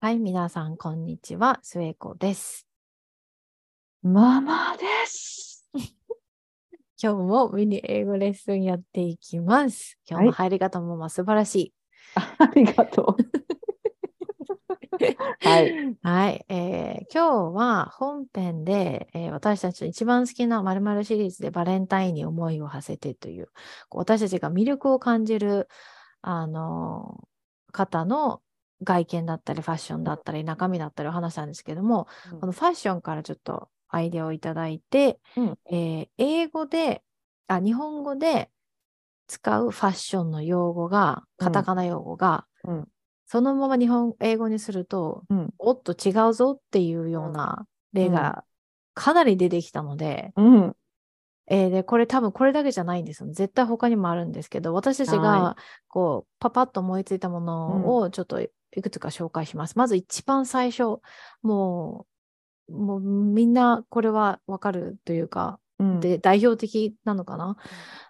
はい、皆さん、こんにちは。スエコです。ママです。今日もミニ英語レッスンやっていきます。今日の入り方もまあ素晴らしい。ありがとう。はい。はい、えー今日は本編で、えー私たちの一番好きな〇〇シリーズでバレンタインに思いを馳せてという、こう私たちが魅力を感じる、あのー方の外見だったり、ファッションだったり、中身だったりを話したんですけども、このファッションからちょっとアイデアをいただいて、うん。えー英語で、あ、日本語で使うファッションの用語が、うん。カタカナ用語が、うん。そのまま日本英語にすると、うん。おっと違うぞっていうような例がかなり出てきたので、うん。えーで、これ多分これだけじゃないんですよ。絶対他にもあるんですけど、私たちはがこう、パパッと思いついたものをちょっといくつか紹介します。まず一番最初、もう、もうみんなこれはわかるというか、うん、で、代表的なのかな、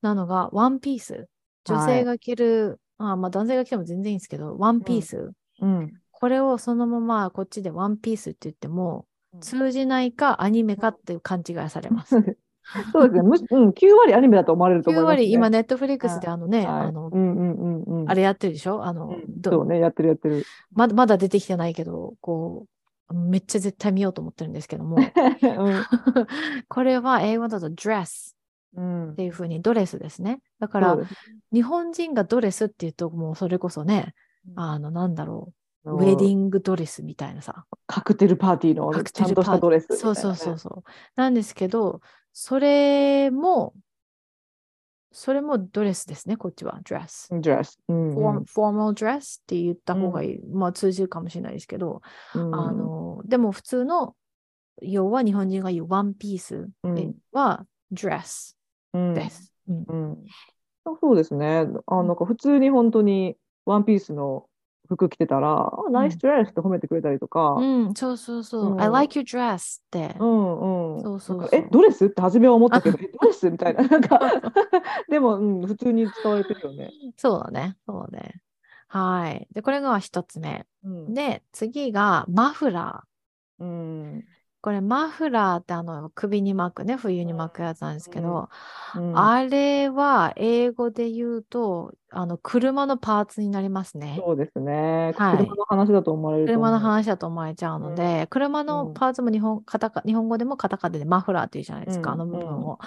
なのが、ワンピース。女性が着る、あまあ男性が着ても全然いいんですけど、ワンピース。うん。これをそのままこっちでワンピースって言っても、うん通じないかアニメかっていう勘違いされます。そうですね。むし、うん、9割アニメだと思われると思9います、ね。割、今、ネットフリックスであのね、はいあの、うんうんうんうん。あれやってるでしょ？あの、うんどそうね、やってるやってる。まだまだ出てきてないけど、こう、めっちゃ絶対見ようと思ってるんですけども、これは英語だと dress うん。っていうふうにドレスですね。だから、そうです日本人がドレスっていうと、もうそれこそね、あの、なんだろう、ウェデ。ィングドレスみたいなさ、カクテルパーティーのカクちゃんとしたドレスみたいなね、そうそうそうそう。なんですけど、それも、それもドレスですね、こっちは、dress。ドレス。うんフォーフォーマルドレスって言った方がいい。まあ通じるかもしれないですけど、うんあ、の、でも普通の、要は日本人が言うワンピースうんはドレスうんです。うんうん、そうですね。あなんか普通に本当にワンピースの服着てたら、あナイスドレスって褒めてくれたりとか、うん、そうそうそう。うん I like your dress って。うんうん。そうそうえ、ドレス？って初めは思ったけど、え、ドレス？みたいな。なんか、でも、うん、普通に使われてるよね。そうだね。そうだね。はい。で、これが一つ目。うん。で、次がマフラー。うん。これマフラーってあの首に巻くね、冬に巻くやつなんですけど、うんあれは英語で言うと、あの車のパーツになりますね。そうですね。はい車の話だと思われる。車の話だと思われちゃうので、車のパーツも日本カタカ日本語でもカタカナでマフラーっていうじゃないですか、うんあの部分を。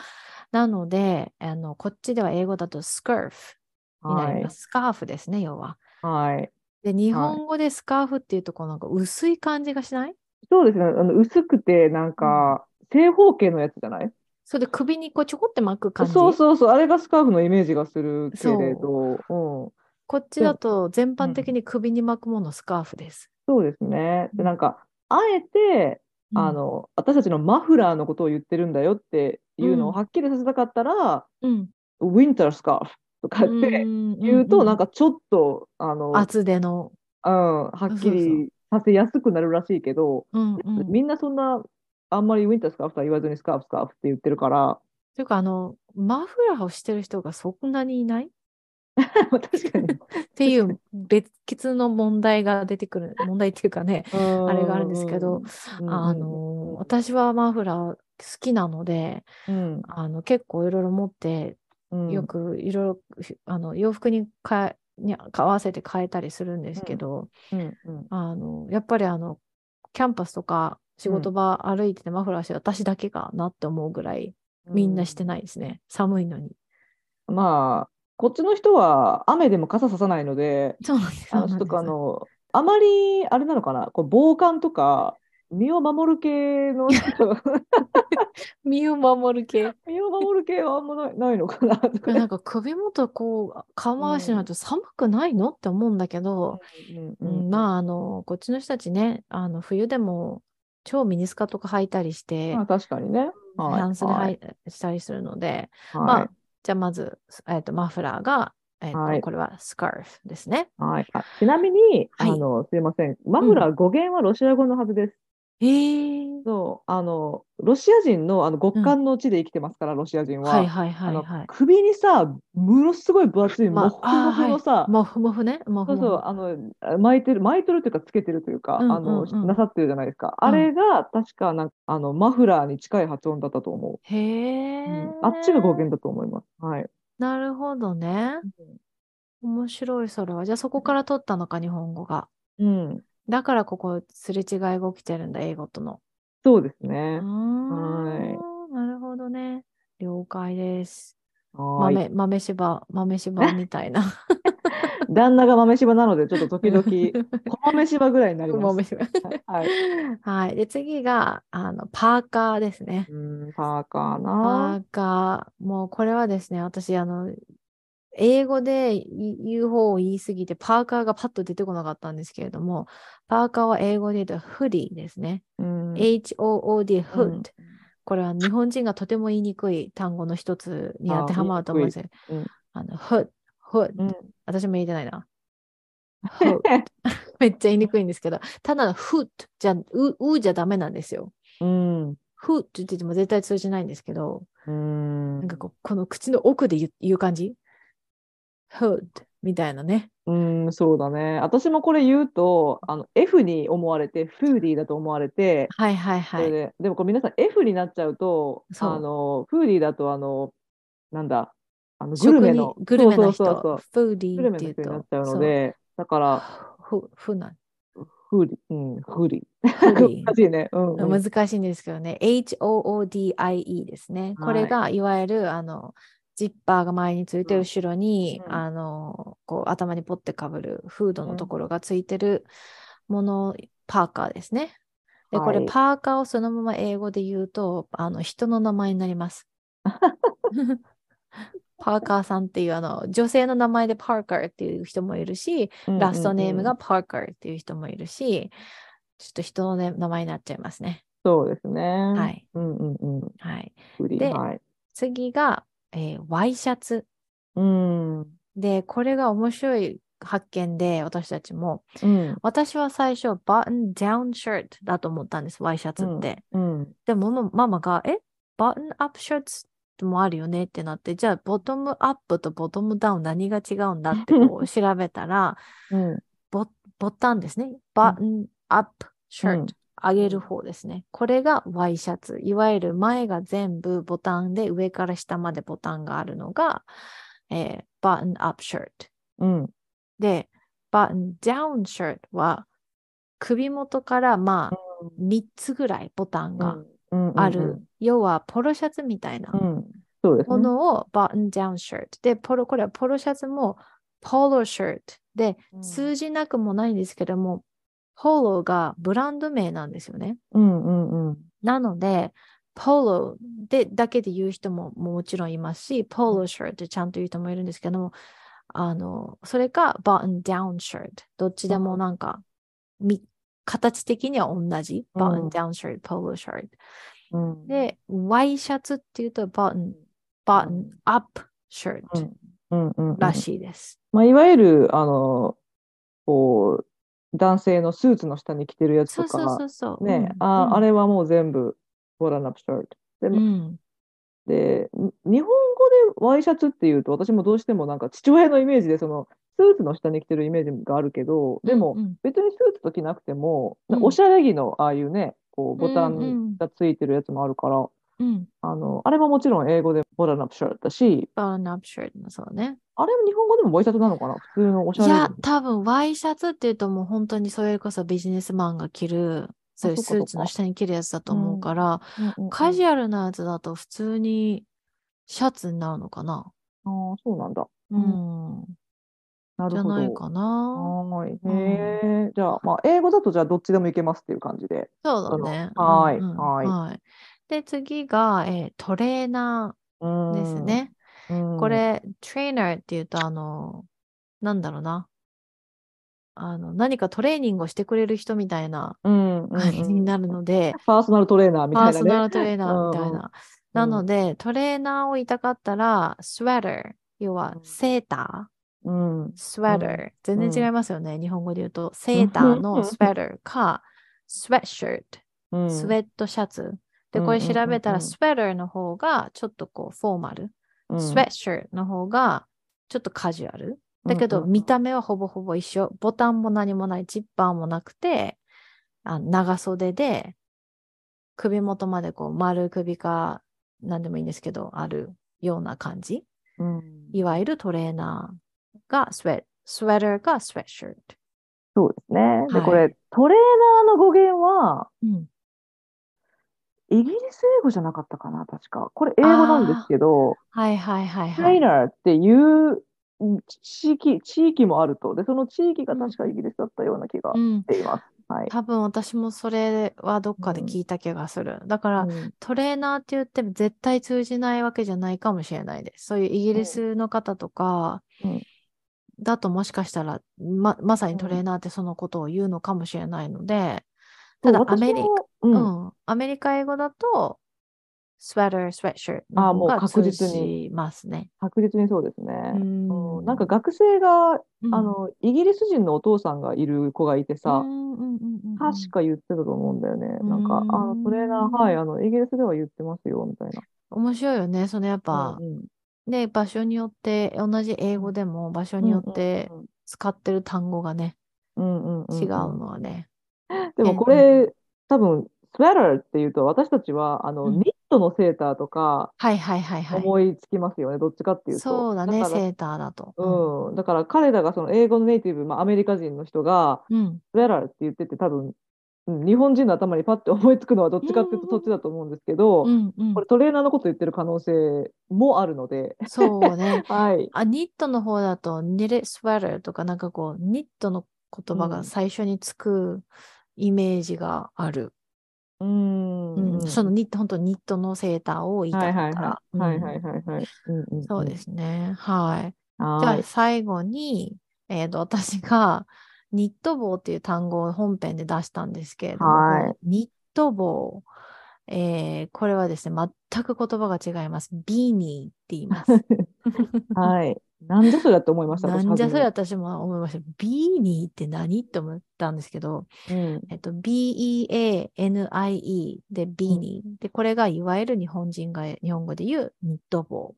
なのであの、こっちでは英語だとスカーフになります。スカーフですね、要は。はい。はい。で、日本語でスカーフっていうと、こうなんか薄い感じがしない？そうですね。あの薄くて、なんか、正方形のやつじゃない？それで首にこうちょこって巻く感じ？そうそうそう。あれがスカーフのイメージがするけれど、うん。こっちだと全般的に首に巻くものスカーフです。そうですね。で、なんか、あえて、あの、私たちのマフラーのことを言ってるんだよっていうのをうんはっきりさせたかったら、うん、ウィンタースカーフとかって言うと、なんかかちょっと、あの、厚手の。うん、はっきりさせやすくなるらしいけど、うんうん、みんなそんな、あんまりウィンタースカーフとは言わずにスカーフスカーフって言ってるから、というか、あの、マフラーをしてる人がそんなにいない？っ 確かに。ていう別の問題が出てくる、問題っていうかね、あれがあるんですけど、うん、あの、私はマフラー好きなので、うん、あの結構いろいろ持って、うん、よくいろいろあの洋服にかえに合わせて変えたりするんですけど、うん、うん、あのやっぱりあのキャンパスとか仕事場歩いててマフラーして私だけかなって思うぐらいみんなしてないですね、寒いのに。まあ、こっちの人は雨でも傘ささないので、そうなんです。あのちあの、あまりあれなのかな、こう防寒とか、身を守る系の人、身を守る系。身を守る系はあんまないないのかなとか。なんか首元こう緩回しないと寒くないのって思うんだけど、うんうんまああのこっちの人たちねあの冬でも超ミニスカとか履いたりして、まあ確かにね。はい半袖はい履いしたりするので、はいまあじゃあまず、えっとマフラーが、えっとはいこれはスカーフですね。はいあちなみに、はいあの、すいません。マフラー語源はロシア語のはずです。えー、そう、あの、ロシア人のあの極寒の地で生きてますから、ロシア人は。はいはいはあのいはい。首にさ、ものすごい分厚い、まもふもふのさ、もふもふね。そうそう、あの、巻いてる、巻いてるっていうか、つけてるというか、うんあの、うんうんなさってるじゃないですか。うんあれが、確かなんか、あの、マフラーに近い発音だったと思へう。え、うんあっちが語源だと思います。はい。なるほどね。面白い、それは。じゃあそこから取ったのか、日本語が。うん。だからここ、すれ違いが起きてるんだ、英語との。そうですね。ん、なるほどね。了解です。豆、豆柴、豆柴みたいな。旦那が豆柴なので、ちょっと時々、小豆柴ぐらいになります。はい。はい。で、次が、あの、パーカーですね。うん、パーカーパな。ーカー。もうこれはですね、私、あの、英語でい言う方を言いすぎて、パーカーがパッと出てこなかったんですけれども、パーカーは英語で言うと、フディですね。うん。HOOD、フうんッド。これは日本人がとても言いにくい単語の一つに当てはまると思うんですよ。あの、フッ、フッうん。私も言えてないな。めっちゃ言いにくいんですけど、ただのフッじゃ、う、うじゃダメなんですよ。うん。フッって言ってても絶対通じないんですけど、うんなんかこう、この口の奥で言う言う感じ？?hood みたいなね。うん、そうだね。私もこれ言うと、あの F に思われて、フーディーだと思われて、はいはいはい。で、でもこれ皆さん F になっちゃうと、そうあの、フーディーだと、あの、なんだ、あのグルメの、グルメな人、そうそうそうフーディグルメの人になっちゃうので、だから、ふ、ふな、フーディー、うん、フーディフーディー。難しいね。うん、うん。難しいんですけどね。HOODIE ですね。これがいわゆるあのジッパーが前についてうん後ろに、うんあのこう頭にポッてかぶるフードのところがついてるもの、パーカーですね。で、これはいパーカーをそのまま英語で言うとあの人の名前になります。パーカーさんっていうあの女性の名前でパーカーっていう人もいるし、ラストネームがパーカーっていう人もいるし、ちょっと人の、ね、名前になっちゃいますね。そうですね。はい。うんうんうん。はい。でー、はい。次が、えーワイシャツ。うん。で、これが面白い発見で、私たちも。うん。私は最初、バトンダウンシャツだと思ったんです、ワイシャツって。うん。でも、マママが、え？バトンアップシャツもあるよねってなって、じゃあ、ボトムアップとボトムダウン何が違うんだってこう調べたら、うん。ボボタンですね。バトンアップシャツ。上げる方ですね。これがワイシャツ。いわゆる前が全部ボタンで上から下までボタンがあるのが、えー、バトンアップシャツ。うん。で、バトンダウンシャツは首元からまあ3つぐらいボタンがある。要はポロシャツみたいなもね。のをバトンダウンシャツ。で、ポロ、これはポロシャツもポロシャツでうん通じなくもないんですけども、ポロがブランド名なんですよね。うんうんうん。なので、ポロでだけで言う人ももちろんいますし、ポロシャツってちゃんと言う人もいるんですけども、あの、それか、バトンダウンシャツ。どっちでもなんか、み形的には同じ。うんバトンダウンシャツ、ポロシャツ。うん、で、ワイシャツっていうと、バトン、バトンアップシャツうんうんうん、らしいです。まあ、いわゆる、あの、こう、男性のスーツの下に着てるやつとそうそうそか、うそう。ね、うん。あ、うん。あれはもう全部、ボランアップシャツ。でも、うん。で、に日本語でワイシャツっていうと、私もどうしてもなんか父親のイメージで、その、スーツの下に着てるイメージがあるけど、でも別にスーツと着なくても、うん。おしゃれ着のああいうね、こうボタンがついてるやつもあるから、うん。あの、あれももちろん英語でボランアップシャツだし、バトンアップシャツもそうね。あれも日本語でもワイシャツなのかな？普通のおしゃれいや着。、多分ワイシャツっていうともう本当にそれこそビジネスマンが着る、そういうスーツの下に着るやつだと思うから、うんうんうんカジュアルなやつだと普通にシャツになるのかな？ああ、そうなんだ。ううんなるほど。ないかな。はーい。うんへえ。じゃあ、まあ、英語だとじゃあどっちでもいけますっていう感じで。そうだね。そのはいうんうんはいはい。で、次が、えートレーナうんーですね。うん。こ、れ、トレーナーっていうと、あの、なんだろうな。あの、何かトレーニングをしてくれる人みたいな感じになるので、パーソナルトレーナーみたいなね。パーソナルトレーナーみたいうんな。なので、トレーナーを言いたかったら、スウェーター、要はうん。セータうん。ー、スウェーター、うん。全然違いますよね、日本語で言うと、セーターのスウェーターか、スウェッシャツ、うん。スウェットシャツ。で、これ調べたら、スウェッターの方がちょっとこうフォーマル。うんスウェットシャツの方がちょっとカジュアル。だけど、見た目はほぼほぼ一緒。ボタンも何もない、ジッパーもなくて、あ長袖で、首元までこう丸首か何でもいいんですけど、あるような感じ。うんいわゆるトレーナーがスウェスウェッターがスウェットシャツ。そうですね。で、はいこれ、トレーナーの語源は、うん。イギリス英語じゃなかったかな、確か。これ英語なんですけど、はいはいはいトはい。レーナーっていううん地域、地域もあると。で、その地域が確かイギリスだったような気がしうん。ています。はい。多分私もそれはどっかで聞いた気がする。だから、うんトレーナーって言っても絶対通じないわけじゃないかもしれないです。そういうイギリスの方とか、うんだともしかしたら、ま、まさにトレーナーってそのことを言うのかもしれないので、ただアメリカ、私もううんん、アメリカ英語だと、スウェッター、スウェットシャツのあーもう方が通確実にじますね。確実にそうですね。ううんんなんか学生が、うんあの、イギリス人のお父さんがいる子がいてうさ、んうんうんうんうん確か言ってたと思うんだよね。なんか、うんあの、トレーナー、はい、あの、イギリスでは言ってますよ、みたいな。面白いよね。そのやっぱ、うんうんで、場所によって、同じ英語でも場所によってうん使ってる単語がね、うんうんうんうん違うのはね。でもこれ、多分、スウェーっていうと、私たちは、あの、うんニットのセーターとかはいはいはいはい。思いつきますよね、どっちかっていうと。そうだね、セーターだと。うん、だから彼らがその英語のネイティブ、まあ、アメリカ人の人が、うん。スウェッターって言ってて、多分、うん日本人の頭にパッて思いつくのはどっちかっていうとそっちだと思うんですけど、うんうんこれトレーナーのこと言ってる可能性もあるので、そうね。はい。あ、ニットの方だと、ニレスウェッターとか、なんかこう、ニットの言葉がうん最初につくイメージがある。うーんうん。そのニット、本当ニットのセーターを言いたはいかはいはい。はいはいはいそうで。すね。はい。じゃはい。あ最後に、えーと、私がニット帽っていう単語を本編で出したんですけれども、はいニット帽、えーこれはですね、全く言葉が違います。ビーニーって言います。はい。なんじゃそりゃって思いました、なんじゃそれれ。私も思いました。ビーニーって何って思ったんですけど、うん。えっと、B-E-A-N-I-E でビーニー。で、これがいわゆる日本人が日本語で言うニット帽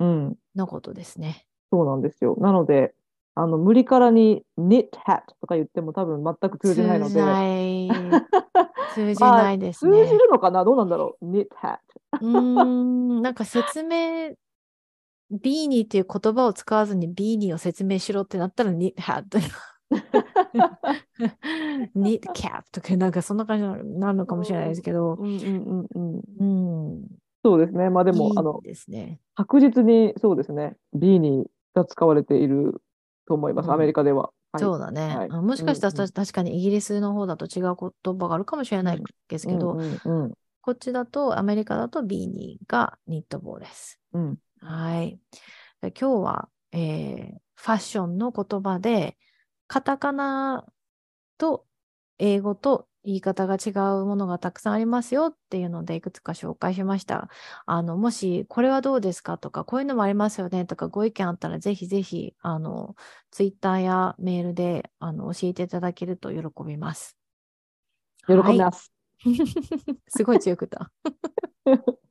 うん。のことですね。そうなんですよ。なので、あの、無理からに knit hat とか言っても多分全く通じないの通じで。ない、通じないです通じね。るのかな？どうなんだろう ?knit hat。うーん、なんか説明、ビーニーっていう言葉を使わずにビーニーを説明しろってなったらニットハット。ニットキャップとかなんかそんな感じになるのかもしれないですけど、うんうんうんうん。うん、そうですね。まあでも、あの、ですね。確実にそうですね。ビーニーが使われていると思います。うんアメリカでは。はい。そうだね、はいあもしかしたらうんうん確かにイギリスの方だと違う言葉があるかもしれないですけど、うんうんうんこっちだと、アメリカだとビーニーがニット帽です。うん。はい。で今日は、えーファッションの言葉で、カタカナと英語と言い方が違うものがたくさんありますよっていうので、いくつか紹介しました。あの、もし、これはどうですかとか、こういうのもありますよねとか、ご意見あったら、ぜひぜひ、あの、ツイッターやメールで、あの、教えていただけると喜びます。喜びはいます。すごい強くた。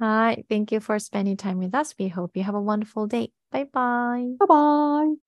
Hi! Thank you for spending time with us. We hope you have a wonderful day. Bye bye. Bye bye.